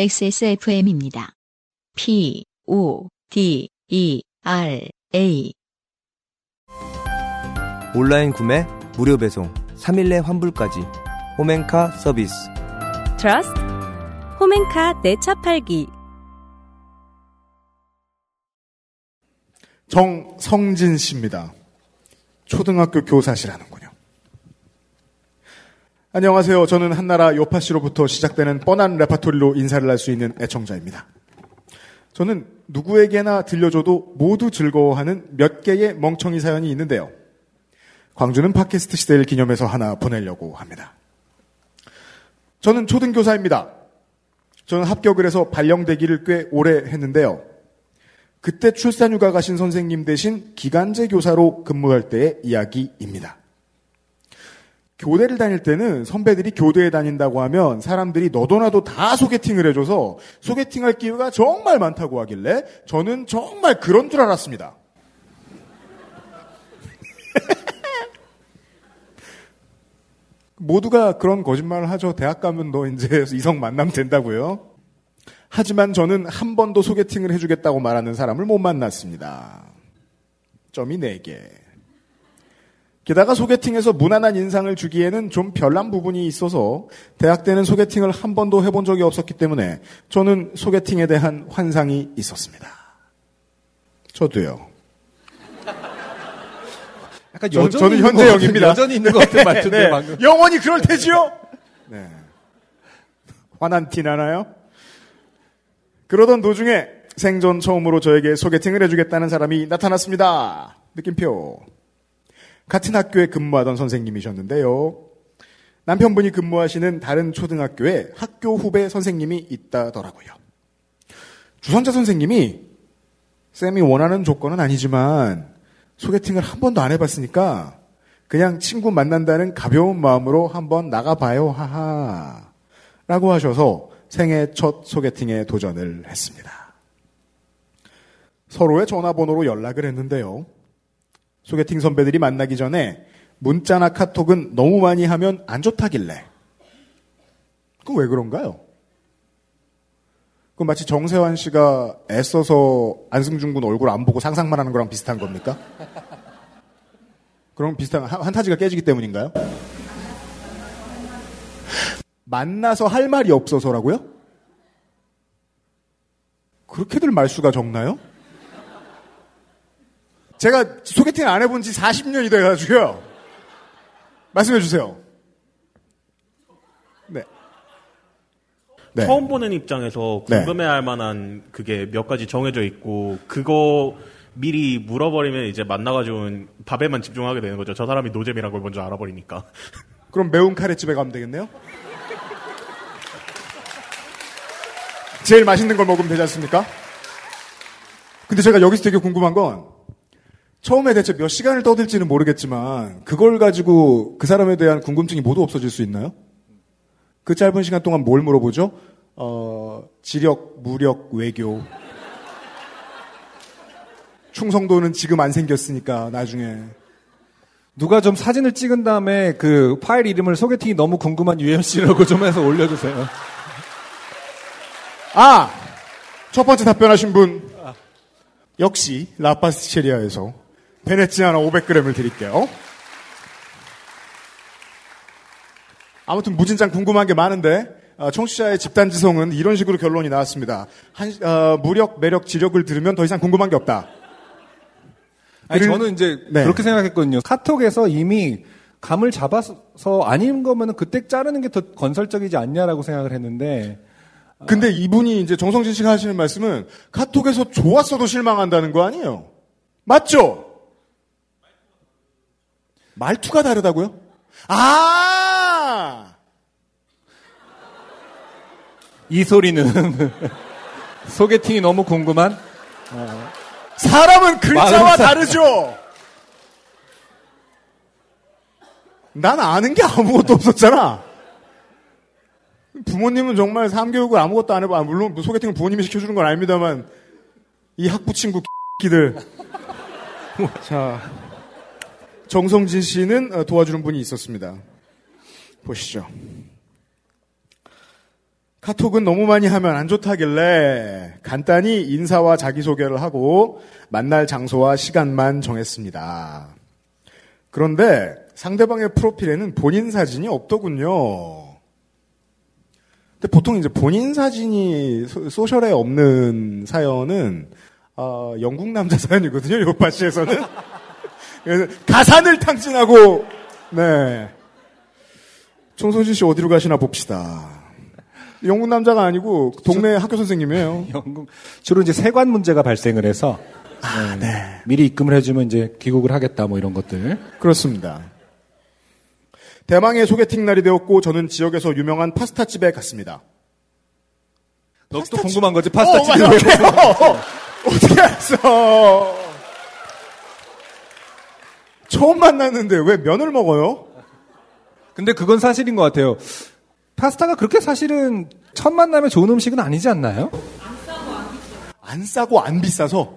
XSFM입니다. P, O, D, E, R, A. 온라인 구매, 무료 배송, 3일 내 환불까지. 홈앤카 서비스. 트러스트 홈앤카 내차 팔기 정성진 씨입니다. 초등학교 교사시라는군요. 안녕하세요. 저는 한나라 요파 씨로부터 시작되는 뻔한 레파토리로 인사를 할 수 있는 애청자입니다. 저는 누구에게나 들려줘도 모두 즐거워하는 몇 개의 멍청이 사연이 있는데요. 광주는 팟캐스트 시대를 기념해서 하나 보내려고 합니다. 저는 초등교사입니다. 저는 합격을 해서 발령되기를 꽤 오래 했는데요. 그때 출산휴가 가신 선생님 대신 기간제 교사로 근무할 때의 이야기입니다. 교대를 다닐 때는 선배들이 교대에 다닌다고 하면 사람들이 너도나도 다 소개팅을 해줘서 소개팅할 기회가 정말 많다고 하길래 저는 정말 그런 줄 알았습니다. 모두가 그런 거짓말을 하죠. 대학 가면 너 이제 이성 만나면 된다고요. 하지만 저는 한 번도 소개팅을 해주겠다고 말하는 사람을 못 만났습니다. 점이 4개. 게다가 소개팅에서 무난한 인상을 주기에는 좀 별난 부분이 있어서 대학 때는 소개팅을 한 번도 해본 적이 없었기 때문에 저는 소개팅에 대한 환상이 있었습니다. 저도요. 약간 저, 여전히 저는 있는 것 현재형입니다. 여전히 있는 것 같은 말투인데 네, 방금. 영원히 그럴 테지요? 네. 화난 티 나나요? 그러던 도중에 생전 처음으로 저에게 소개팅을 해주겠다는 사람이 나타났습니다. 느낌표. 같은 학교에 근무하던 선생님이셨는데요. 남편분이 근무하시는 다른 초등학교에 학교 후배 선생님이 있다더라고요. 주선자 선생님이 쌤이 원하는 조건은 아니지만 소개팅을 한 번도 안 해봤으니까 그냥 친구 만난다는 가벼운 마음으로 한번 나가봐요, 하하. 라고 하셔서 생애 첫 소개팅에 도전을 했습니다. 서로의 전화번호로 연락을 했는데요. 소개팅 선배들이 만나기 전에 문자나 카톡은 너무 많이 하면 안 좋다길래. 그건 왜 그런가요? 그건 마치 정세환 씨가 애써서 안승준 군 얼굴 안 보고 상상만 하는 거랑 비슷한 겁니까? 그럼 비슷한 한- 한타지가 깨지기 때문인가요? 만나서 할 말이 없어서라고요? 그렇게들 말수가 적나요? 제가 소개팅 안 해본 지 40년이 돼가지고요. 말씀해 주세요. 네. 네. 처음 보는 입장에서 네. 궁금해할 만한 그게 몇 가지 정해져 있고 그거 미리 물어버리면 이제 만나가지고 밥에만 집중하게 되는 거죠. 저 사람이 노잼이라는 걸 먼저 알아버리니까. 그럼 매운 카레집에 가면 되겠네요? 제일 맛있는 걸 먹으면 되지 않습니까? 근데 제가 여기서 되게 궁금한 건 처음에 대체 몇 시간을 떠들지는 모르겠지만 그걸 가지고 그 사람에 대한 궁금증이 모두 없어질 수 있나요? 그 짧은 시간 동안 뭘 물어보죠? 어, 지력, 무력, 외교. 충성도는 지금 안 생겼으니까 나중에 누가 좀 사진을 찍은 다음에 그 파일 이름을 소개팅이 너무 궁금한 씨라고 좀 해서 올려주세요. 아! 첫 번째 답변하신 분. 역시, 라파스티체리아에서 베네치아나 500g을 드릴게요. 아무튼 무진장 궁금한 게 많은데, 아, 청취자의 집단 지성은 이런 식으로 결론이 나왔습니다. 한, 아, 무력, 매력, 지력을 들으면 더 이상 궁금한 게 없다. 아니, 그리고- 저는 이제 네. 그렇게 생각했거든요. 카톡에서 이미 감을 잡아서 아닌 거면 그때 자르는 게 더 건설적이지 않냐라고 생각을 했는데 근데 이분이 이제 정성진 씨가 하시는 말씀은 카톡에서 좋았어도 실망한다는 거 아니에요? 맞죠? 말투가 다르다고요? 아! 이 소리는 소개팅이 너무 궁금한 사람은 글자와. 다르죠? 난 아는 게 아무것도 없었잖아. 부모님은 정말 삶교육을 아무것도 안 해봐. 아, 물론 소개팅을 부모님이 시켜주는 건 아닙니다만, 이 학부 친구 끼들. 자, 정성진 씨는 어, 도와주는 분이 있었습니다. 보시죠. 카톡은 너무 많이 하면 안 좋다길래 간단히 인사와 자기소개를 하고 만날 장소와 시간만 정했습니다. 그런데 상대방의 프로필에는 본인 사진이 없더군요. 근데 보통 이제 본인 사진이 소, 셜에 없는 사연은 어, 영국 남자 사연이거든요. 요파시에서는 그래서 가산을 탕진하고 네 총선진 씨 어디로 가시나 봅시다. 영국 남자가 아니고 동네 학교 선생님이에요. 영국 주로 이제 세관 문제가 발생을 해서 네, 미리 입금을 해주면 이제 귀국을 하겠다 뭐 이런 것들. 그렇습니다. 대망의 소개팅 날이 되었고 저는 지역에서 유명한 파스타 집에 갔습니다. 너또 궁금한 거지 파스타 어, 집이 맞아. 왜 어, 어떻게 알았어? 처음 만났는데 왜 면을 먹어요? 근데 그건 사실인 것 같아요. 파스타가 그렇게 사실은 첫 만남에 좋은 음식은 아니지 않나요? 안 싸고 안 비싸서.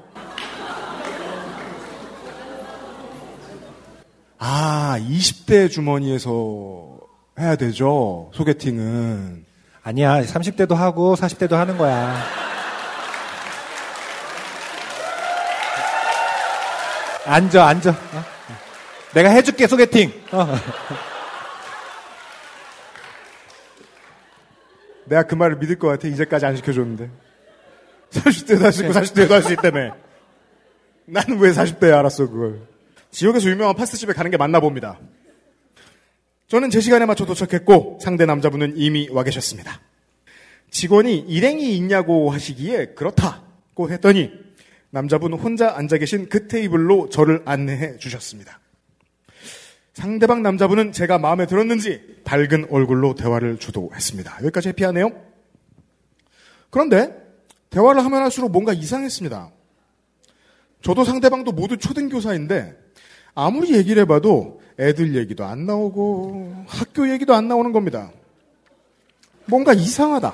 아, 20대 주머니에서 해야 되죠. 소개팅은. 아니야. 30대도 하고 40대도 하는 거야. 앉아, 앉아. 어? 내가 해줄게, 소개팅. 어. 내가 그 말을 믿을 것 같아. 이제까지 안 시켜줬는데. 30대도 할 수 있고 40대도 할 수 있다며. 나는 왜 40대에 알았어, 그걸. 지역에서 유명한 파스타집에 가는 게 맞나 봅니다. 저는 제 시간에 맞춰 도착했고 상대 남자분은 이미 와 계셨습니다. 직원이 일행이 있냐고 하시기에 그렇다고 했더니 남자분 혼자 앉아 계신 그 테이블로 저를 안내해 주셨습니다. 상대방 남자분은 제가 마음에 들었는지 밝은 얼굴로 대화를 주도했습니다. 여기까지 해피하네요. 그런데 대화를 하면 할수록 뭔가 이상했습니다. 저도 상대방도 모두 초등교사인데 아무리 얘기를 해봐도 애들 얘기도 안 나오고 학교 얘기도 안 나오는 겁니다. 뭔가 이상하다.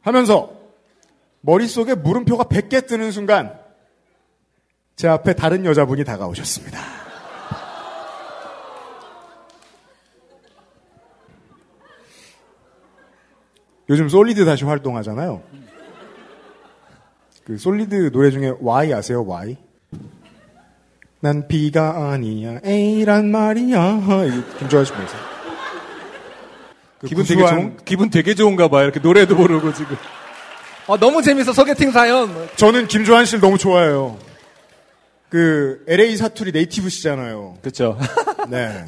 하면서 머릿속에 물음표가 100개 뜨는 순간 제 앞에 다른 여자분이 다가오셨습니다. 요즘 솔리드 다시 활동하잖아요. 그 솔리드 노래 중에 Y 아세요? Y? 난 B가 아니야 A란 말이야. 김조아 씨 보세요. 그 기분 되게 구수한- 좋은, 기분 되게 좋은가 봐요. 이렇게 노래도 모르고 지금. 아, 너무 재밌어, 소개팅 사연. 저는 김조한 씨를 너무 좋아해요. 그 LA 사투리 네이티브시잖아요. 그쵸. 네.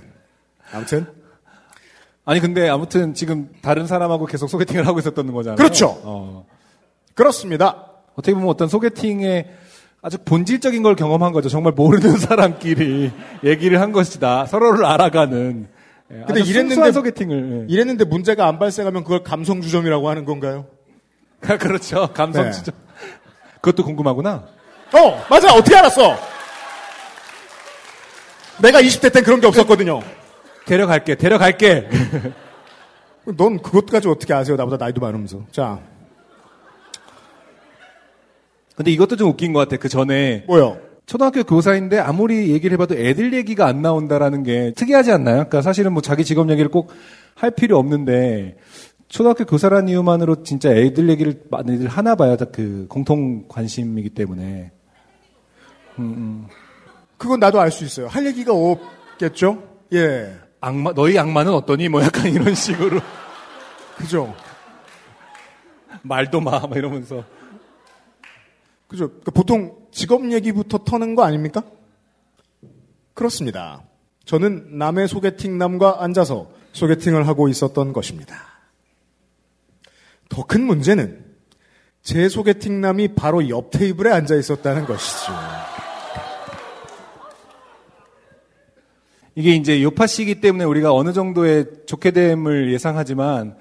아무튼 아니, 근데 아무튼 지금 다른 사람하고 계속 소개팅을 하고 있었던 거잖아요. 그렇죠. 어. 그렇습니다. 어떻게 보면 어떤 소개팅의 아주 본질적인 걸 경험한 거죠. 정말 모르는 사람끼리 얘기를 한 것이다. 서로를 알아가는. 예, 근데 이랬는데- 소개팅을. 예. 이랬는데 문제가 안 발생하면 그걸 감성 주점이라고 하는 건가요? 그렇죠. 감성 네. 진짜. 그것도 궁금하구나. 어, 맞아. 어떻게 알았어? 내가 20대 땐 그런 게 없었거든요. 데려갈게, 데려갈게. 넌 그것까지 어떻게 아세요? 나보다 나이도 많으면서. 자, 근데 이것도 좀 웃긴 것 같아. 그 전에 뭐요? 초등학교 교사인데 아무리 얘기를 해봐도 애들 얘기가 안 나온다라는 게 특이하지 않나요? 그러니까 사실은 뭐 자기 직업 얘기를 꼭 할 필요 없는데 초등학교 교사라는 이유만으로 진짜 애들 얘기를 많이들 하나 봐요. 다그 공통 관심이기 때문에. 그건 나도 알 수 있어요. 할 얘기가 없겠죠? 예. 악마, 너희 악마는 어떠니? 뭐 약간 이런 식으로. 그죠? 말도 마, 막 이러면서. 그죠? 그러니까 보통 직업 얘기부터 터는 거 아닙니까? 그렇습니다. 저는 남의 소개팅 남과 앉아서 소개팅을 하고 있었던 것입니다. 더 큰 문제는 제 소개팅 남이 바로 옆 테이블에 앉아 있었다는 것이죠. 이게 이제 요파 씨이기 때문에 우리가 어느 정도의 좋게 됨을 예상하지만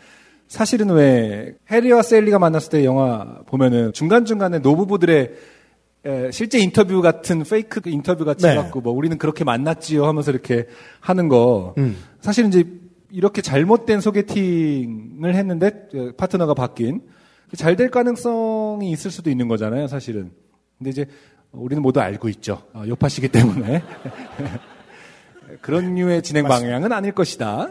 사실은 왜 해리와 셀리가 만났을 때 영화 보면은 중간중간에 노부부들의 에, 실제 인터뷰 같은 페이크 인터뷰 같이 네. 해갖고 뭐 우리는 그렇게 만났지요 하면서 이렇게 하는 거. 음. 사실은 이제 이렇게 잘못된 소개팅을 했는데 어, 파트너가 바뀐. 잘 될 가능성이 있을 수도 있는 거잖아요 사실은. 근데 이제 우리는 모두 알고 있죠. 어, 요파 씨기 때문에 그런 류의 진행 방향은 아닐 것이다.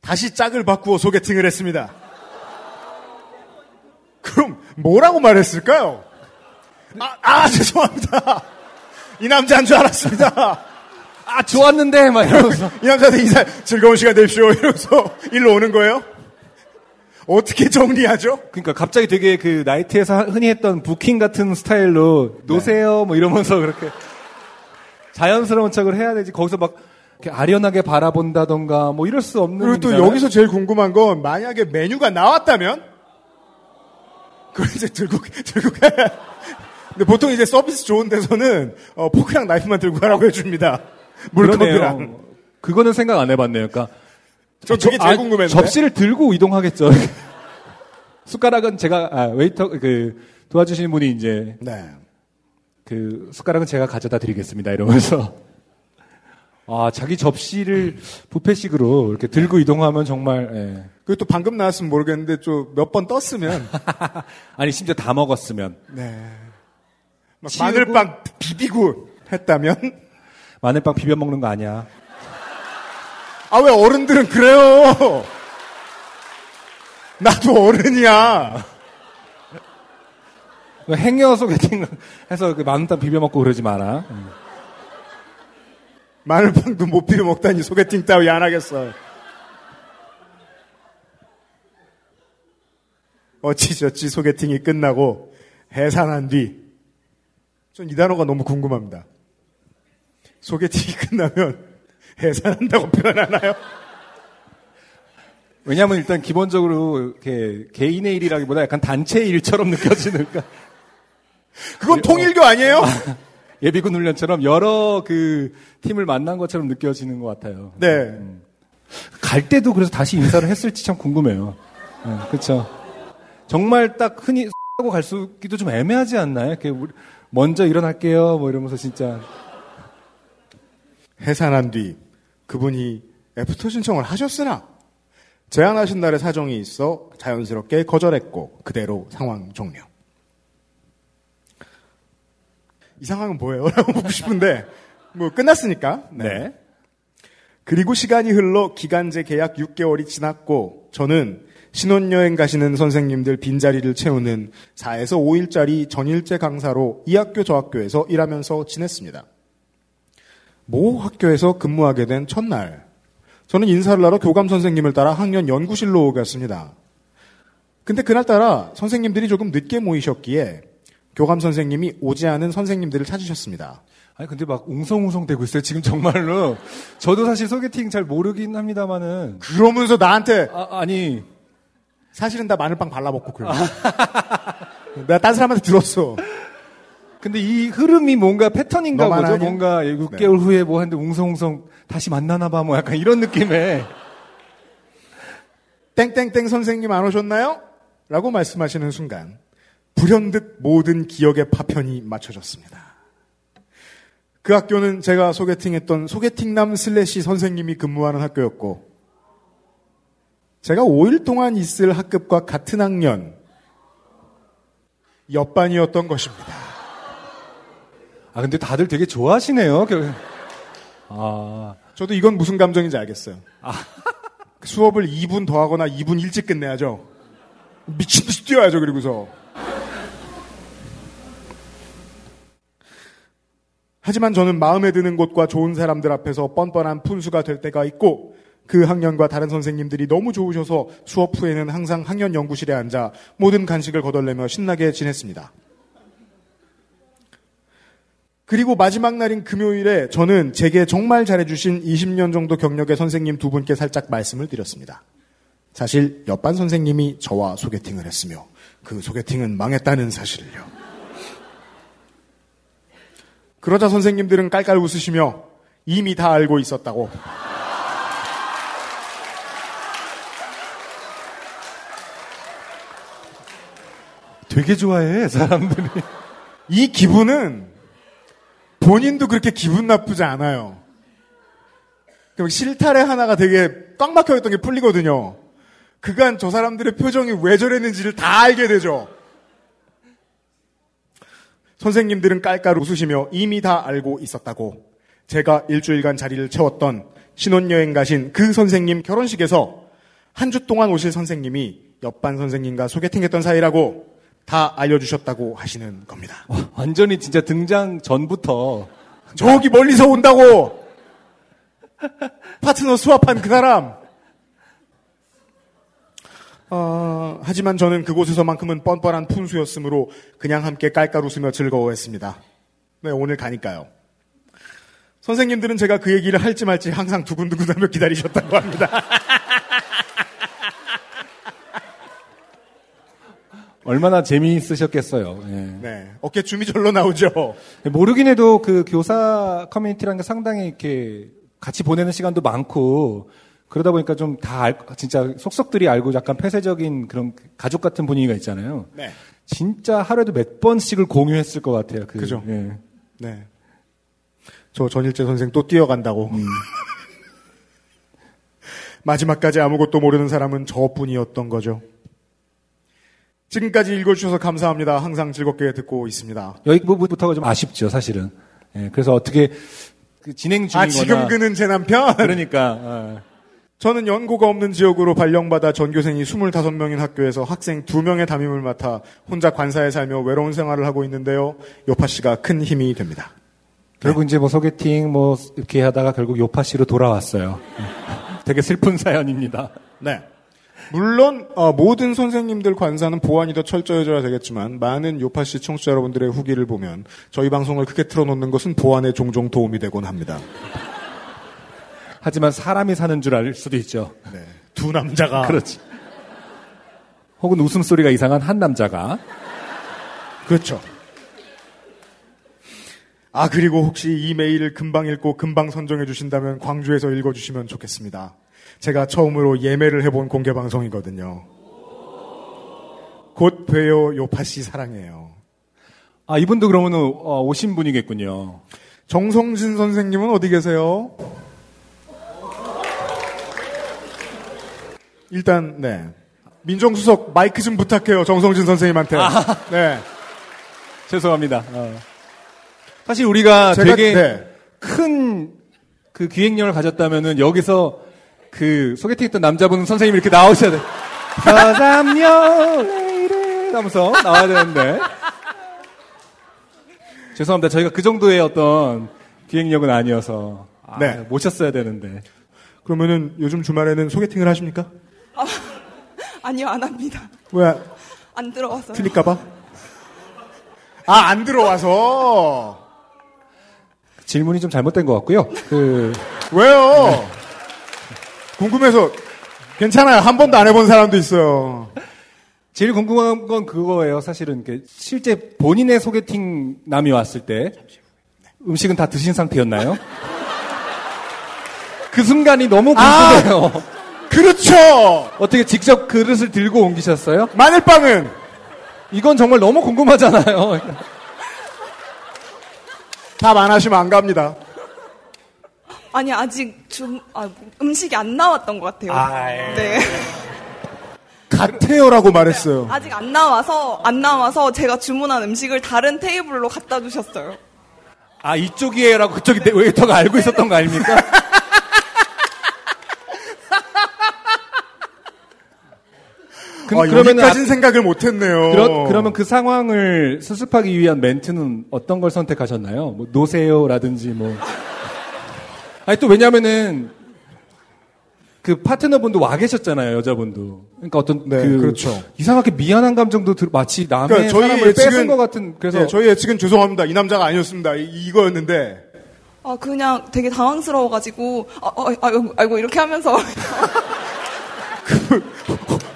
다시 짝을 바꾸어 소개팅을 했습니다. 그럼 뭐라고 말했을까요? 아, 아 죄송합니다. 이 남자인 줄 알았습니다. 아, 좋았는데! 막 이러면서. 이 남자한테 인사, 즐거운 시간 되십시오. 이러면서 일로 오는 거예요? 어떻게 정리하죠? 그러니까 갑자기 되게 그 나이트에서 흔히 했던 부킹 같은 스타일로 노세요 뭐 이러면서 그렇게 자연스러운 척을 해야 되지. 거기서 막 아련하게 바라본다던가 뭐 이럴 수 없는 그리고 또 일이잖아요. 여기서 제일 궁금한 건 만약에 메뉴가 나왔다면 그걸 이제 들고 들고 가. 근데 보통 이제 서비스 좋은 데서는 어, 포크랑 나이프만 들고 가라고 해줍니다. 물컵이랑. 그거는 생각 안 해봤네요. 그러니까 저 그게 제일 아, 궁금했는데. 접시를 들고 이동하겠죠. 숟가락은 제가 아, 웨이터 그 도와주시는 분이 이제 네. 그 숟가락은 제가 가져다 드리겠습니다. 이러면서 아 자기 접시를 부페식으로 이렇게 들고 이동하면 정말 예. 그리고 또 방금 나왔으면 모르겠는데 좀 몇 번 떴으면 아니 심지어 다 먹었으면 네. 막 치우고- 마늘빵 비비고 했다면 마늘빵 비벼 먹는 거 아니야. 아 왜 어른들은 그래요? 나도 어른이야. 행여 소개팅 해서 그 마늘빵 비벼 먹고 그러지 마라. 마늘빵도 못 비벼 먹다니 소개팅 따위 안 하겠어. 어찌저찌 소개팅이 끝나고 해산한 뒤, 전 이 단어가 너무 궁금합니다. 소개팅이 끝나면 해산한다고 표현하나요? 왜냐하면 일단 기본적으로 이렇게 개인의 일이라기보다 약간 단체 일처럼 느껴지는 그러니까 그건 통일교 아니에요? 예비군 훈련처럼 여러 그 팀을 만난 것처럼 느껴지는 것 같아요. 네. 갈 때도 그래서 다시 인사를 했을지 참 궁금해요. 그렇죠. 정말 딱 흔히 하고 갈 수기도 좀 애매하지 않나요? 이렇게 우리- 먼저 일어날게요. 뭐 이러면서 진짜 해산한 뒤 그분이 애프터 신청을 하셨으나 제안하신 날에 사정이 있어 자연스럽게 거절했고 그대로 상황 종료. 이 상황은 뭐예요? 라고 묻고 싶은데 뭐 끝났으니까. 네. 그리고 시간이 흘러 기간제 계약 6개월이 지났고 저는 신혼여행 가시는 선생님들 빈자리를 채우는 4에서 5일짜리 전일제 강사로 이 학교 저 학교에서 일하면서 지냈습니다. 모 학교에서 근무하게 된 첫날 저는 인사를 하러 교감 선생님을 따라 학년 연구실로 갔습니다. 근데 그날따라 선생님들이 조금 늦게 모이셨기에 교감 선생님이 오지 않은 선생님들을 찾으셨습니다. 아니 근데 막 웅성웅성 되고 있어요. 지금 정말로 저도 사실 소개팅 잘 모르긴 합니다만은 그러면서 나한테 아, 아니 사실은 나 마늘빵 발라 먹고 그래. 내가 딴 사람한테 들었어. 근데 이 흐름이 뭔가 패턴인가 보죠. 아냐? 뭔가 6개월 후에 뭐 하는데 웅성웅성 다시 만나나 봐. 뭐 약간 이런 느낌의 땡땡땡 선생님 안 오셨나요? 라고 말씀하시는 순간 불현듯 모든 기억의 파편이 맞춰졌습니다. 그 학교는 제가 소개팅했던 소개팅남 슬래시 선생님이 근무하는 학교였고 제가 5일 동안 있을 학급과 같은 학년 옆반이었던 것입니다. 아 근데 다들 되게 좋아하시네요. 결- 아 저도 이건 무슨 감정인지 알겠어요. 수업을 2분 더 하거나 2분 일찍 끝내야죠. 미친 듯이 뛰어야죠, 그리고서. 하지만 저는 마음에 드는 곳과 좋은 사람들 앞에서 뻔뻔한 푼수가 될 때가 있고 그 학년과 다른 선생님들이 너무 좋으셔서 수업 후에는 항상 학년 연구실에 앉아 모든 간식을 거덜내며 신나게 지냈습니다. 그리고 마지막 날인 금요일에 저는 제게 정말 잘해주신 20년 정도 경력의 선생님 두 분께 살짝 말씀을 드렸습니다. 사실 옆반 선생님이 저와 소개팅을 했으며 그 소개팅은 망했다는 사실을요. 그러자 선생님들은 깔깔 웃으시며 이미 다 알고 있었다고. 되게 좋아해 사람들이. 이 기분은 본인도 그렇게 기분 나쁘지 않아요. 그럼 실타래 하나가 되게 꽉 막혀있던 게 풀리거든요. 그간 저 사람들의 표정이 왜 저랬는지를 다 알게 되죠. 선생님들은 깔깔 웃으시며 이미 다 알고 있었다고. 제가 일주일간 자리를 채웠던 신혼여행 가신 그 선생님 결혼식에서 한 주 동안 오실 선생님이 옆반 선생님과 소개팅했던 사이라고 다 알려주셨다고 하시는 겁니다. 완전히 진짜 등장 전부터 저기 멀리서 온다고! 파트너 수합한 그 사람! 어, 하지만 저는 그곳에서만큼은 뻔뻔한 푼수였으므로 그냥 함께 깔깔 웃으며 즐거워했습니다. 네, 오늘 가니까요. 선생님들은 제가 그 얘기를 할지 말지 항상 두근두근하며 기다리셨다고 합니다. 얼마나 재미있으셨겠어요. 예. 네, 어깨 춤이 절로 나오죠. 모르긴 해도 그 교사 커뮤니티라는 게 상당히 이렇게 같이 보내는 시간도 많고 그러다 보니까 좀다 진짜 속속들이 알고 약간 폐쇄적인 그런 가족 같은 분위기가 있잖아요. 네. 진짜 하루에도 몇 번씩을 공유했을 것 같아요. 그, 그죠. 예. 네. 저 전일재 선생 또 뛰어간다고. 마지막까지 아무것도 모르는 사람은 저뿐이었던 거죠. 지금까지 읽어주셔서 감사합니다. 항상 즐겁게 듣고 있습니다. 여기 부분부터가 좀 아쉽죠, 사실은. 예, 그래서 어떻게 그 진행 중이거나 아, 지금 그는 제 남편? 그러니까 어. 저는 연고가 없는 지역으로 발령받아 전교생이 25명인 학교에서 학생 2명의 담임을 맡아 혼자 관사에 살며 외로운 생활을 하고 있는데요. 요파 씨가 큰 힘이 됩니다. 결국 이제 뭐 소개팅 뭐 이렇게 하다가 결국 요파 씨로 돌아왔어요. 예. 되게 슬픈 사연입니다. 네. 물론 어, 모든 선생님들 관사는 보안이 더 철저해져야 되겠지만 많은 요파 씨 청취자 여러분들의 후기를 보면 저희 방송을 크게 틀어놓는 것은 보안에 종종 도움이 되곤 합니다. 하지만 사람이 사는 줄 알 수도 있죠. 네. 두 남자가 그렇지. 혹은 웃음소리가 이상한 한 남자가 그렇죠. 아 그리고 혹시 이 메일을 금방 읽고 금방 선정해 주신다면 광주에서 읽어 주시면 좋겠습니다. 제가 처음으로 예매를 해본 공개 방송이거든요. 곧 봬요 요파 씨 사랑해요. 아 이분도 그러면 어, 오신 분이겠군요. 정성진 선생님은 어디 계세요? 일단 네 민정수석 마이크 좀 부탁해요 정성진 선생님한테. 네 죄송합니다. 어. 사실 우리가 제가 되게 네. 큰그 기획력을 가졌다면은 여기서 그 소개팅 했던 남자분 선생님이 이렇게 나오셔야 돼. 레이를 하면서 나와야 되는데. 죄송합니다. 저희가 그 정도의 어떤 기획력은 아니어서 아, 네. 모셨어야 되는데. 그러면은 요즘 주말에는 소개팅을 하십니까? 아니요, 안 합니다. 왜 안 들어와서요. 틀릴까봐? 아 안 들어와서 질문이 좀 잘못된 것 같고요. 그 왜요? 궁금해서 괜찮아요 한 번도 안 해본 사람도 있어요. 제일 궁금한 건 그거예요. 사실은 이렇게 실제 본인의 소개팅 남이 왔을 때 음식은 다 드신 상태였나요? 그 순간이 너무 궁금해요. 그렇죠. 어떻게 직접 그릇을 들고 옮기셨어요? 마늘빵은 이건 정말 너무 궁금하잖아요. 답 안 하시면 안 갑니다. 아니, 아직 좀, 아, 음식이 안 나왔던 것 같아요. 네. 같아요라고 말했어요. 아직 안 나와서, 안 나와서 제가 주문한 음식을 다른 테이블로 갖다 주셨어요. 아 이쪽이에요라고 그쪽이 내- 웨이터가 알고 있었던 거 아닙니까? 그, 아, 여기까진 생각을 못했네요. 그러, 그러면 그 상황을 수습하기 위한 멘트는 어떤 걸 선택하셨나요? 뭐 노세요라든지 뭐. 아니 또 왜냐면은 그 파트너분도 와 계셨잖아요, 여자분도. 그러니까 어떤 네, 그 그렇죠. 이상하게 미안한 감정도 들, 마치 남의 그러니까 저희 사람을 뺏은 예측은- 것 같은 그래서 네, 저희 예측은 죄송합니다. 이 남자가 아니었습니다. 이, 이거였는데 아, 그냥 되게 당황스러워가지고, 아, 아, 아이고, 아이고, 이렇게 하면서.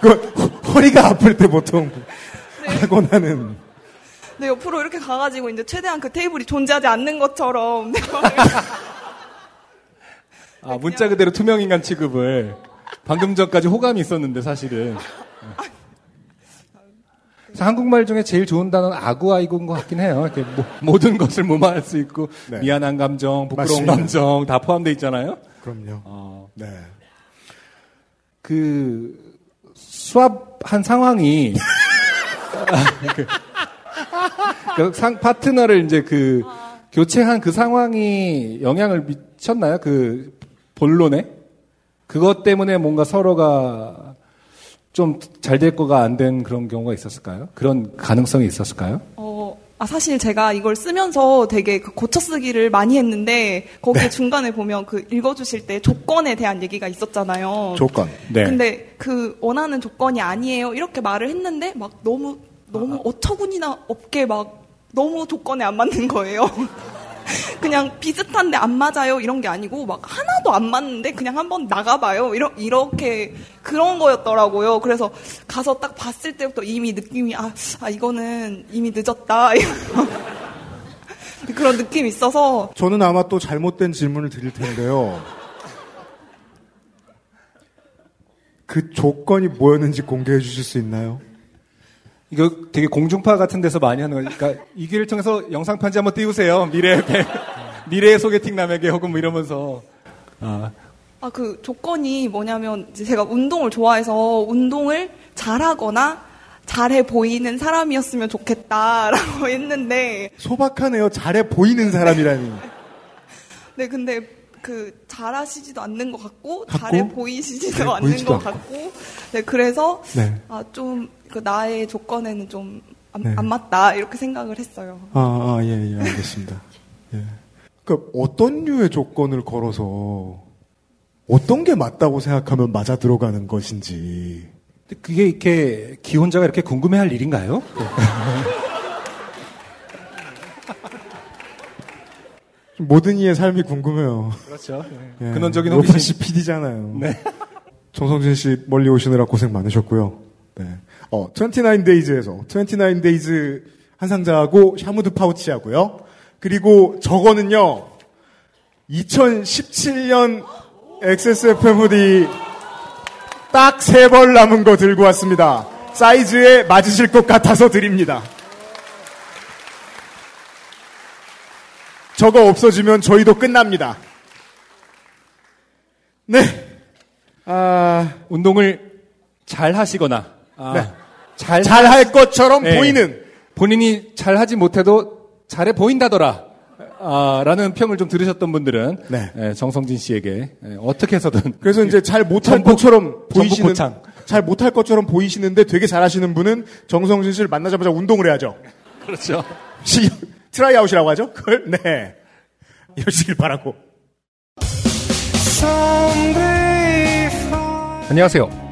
그 허리가 아플 때 보통 하고 나는 네, 옆으로 이렇게 가가지고, 이제 최대한 그 테이블이 존재하지 않는 것처럼. 네, 아, 문자 그대로 투명인간 취급을 방금 전까지 호감이 있었는데 사실은. 그래서 한국말 중에 제일 좋은 단어는 아구아이고인 것 같긴 해요. 이렇게 모, 모든 것을 무마할 수 있고 네. 미안한 감정, 부끄러운 맞습니다. 감정 다 포함되어 있잖아요. 그럼요. 어, 네. 그 수합한 상황이 그, 그 상, 파트너를 이제 그 교체한 그 상황이 영향을 미쳤나요? 그 본론에? 그것 때문에 뭔가 서로가 좀 잘 될 거가 안 된 그런 경우가 있었을까요? 그런 가능성이 있었을까요? 어, 아, 사실 제가 이걸 쓰면서 되게 그 고쳐 쓰기를 많이 했는데, 거기에 네. 중간에 보면 그 읽어주실 때 조건에 대한 얘기가 있었잖아요. 조건. 네. 근데 그 원하는 조건이 아니에요. 이렇게 말을 했는데, 막 너무, 너무 어처구니나 없게 막 너무 조건에 안 맞는 거예요. 그냥 비슷한데 안 맞아요 이런 게 아니고 막 하나도 안 맞는데 그냥 한번 나가봐요 이러, 이렇게 그런 거였더라고요 그래서 가서 딱 봤을 때부터 이미 느낌이 아, 아 이거는 이미 늦었다 그런 느낌이 있어서 저는 아마 또 잘못된 질문을 드릴 텐데요. 그 조건이 뭐였는지 공개해 주실 수 있나요? 이거 되게 공중파 같은 데서 많이 하는 거니까 이 기를 통해서 영상 편지 한번 띄우세요. 미래 배, 미래의 소개팅 남에게 혹은 뭐 이러면서 아, 아 그 조건이 뭐냐면 제가 운동을 좋아해서 운동을 잘하거나 잘해 보이는 사람이었으면 좋겠다라고 했는데 소박하네요. 잘해 보이는 사람이라니. 네, 근데 그 잘하시지도 않는 것 같고, 같고? 잘해 보이시지도 잘해 않는 보이지도 것 같고, 네, 그래서 네. 아, 좀 그 나의 조건에는 좀 안 네. 맞다 이렇게 생각을 했어요. 아, 아, 예, 예, 알겠습니다. 예. 그러니까 어떤 류의 조건을 걸어서 어떤 게 맞다고 생각하면 맞아 들어가는 것인지. 근데 그게 이렇게 기혼자가 이렇게 궁금해할 일인가요? 모든 이의 삶이 궁금해요. 그렇죠. 예. 근원적인 로파 씨 호기심. PD잖아요. 네. 정성진 씨 멀리 오시느라 고생 많으셨고요. 네. 어, 29데이즈에서 29데이즈 한 상자하고 샤무드 파우치하고요. 그리고 저거는요. 2017년 XSFM hoodie 딱 세 벌 남은 거 들고 왔습니다. 사이즈에 맞으실 것 같아서 드립니다. 저거 없어지면 저희도 끝납니다. 네. 아, 운동을 잘 하시거나 아, 네. 잘 잘 할 것처럼 네. 보이는 본인이 잘 하지 못해도 잘해 보인다더라. 아, 라는 평을 좀 들으셨던 분들은 네. 예, 정성진 씨에게 예, 어떻게 해서든 그래서 이제 잘 못할 전북- 것처럼 보이시는. 잘 못할 것처럼 보이시는데 되게 잘하시는 분은 정성진 씨를 만나자마자 운동을 해야죠. 그렇죠. 시, 트라이아웃이라고 하죠. 그걸 네 이러시길 바라고. 안녕하세요.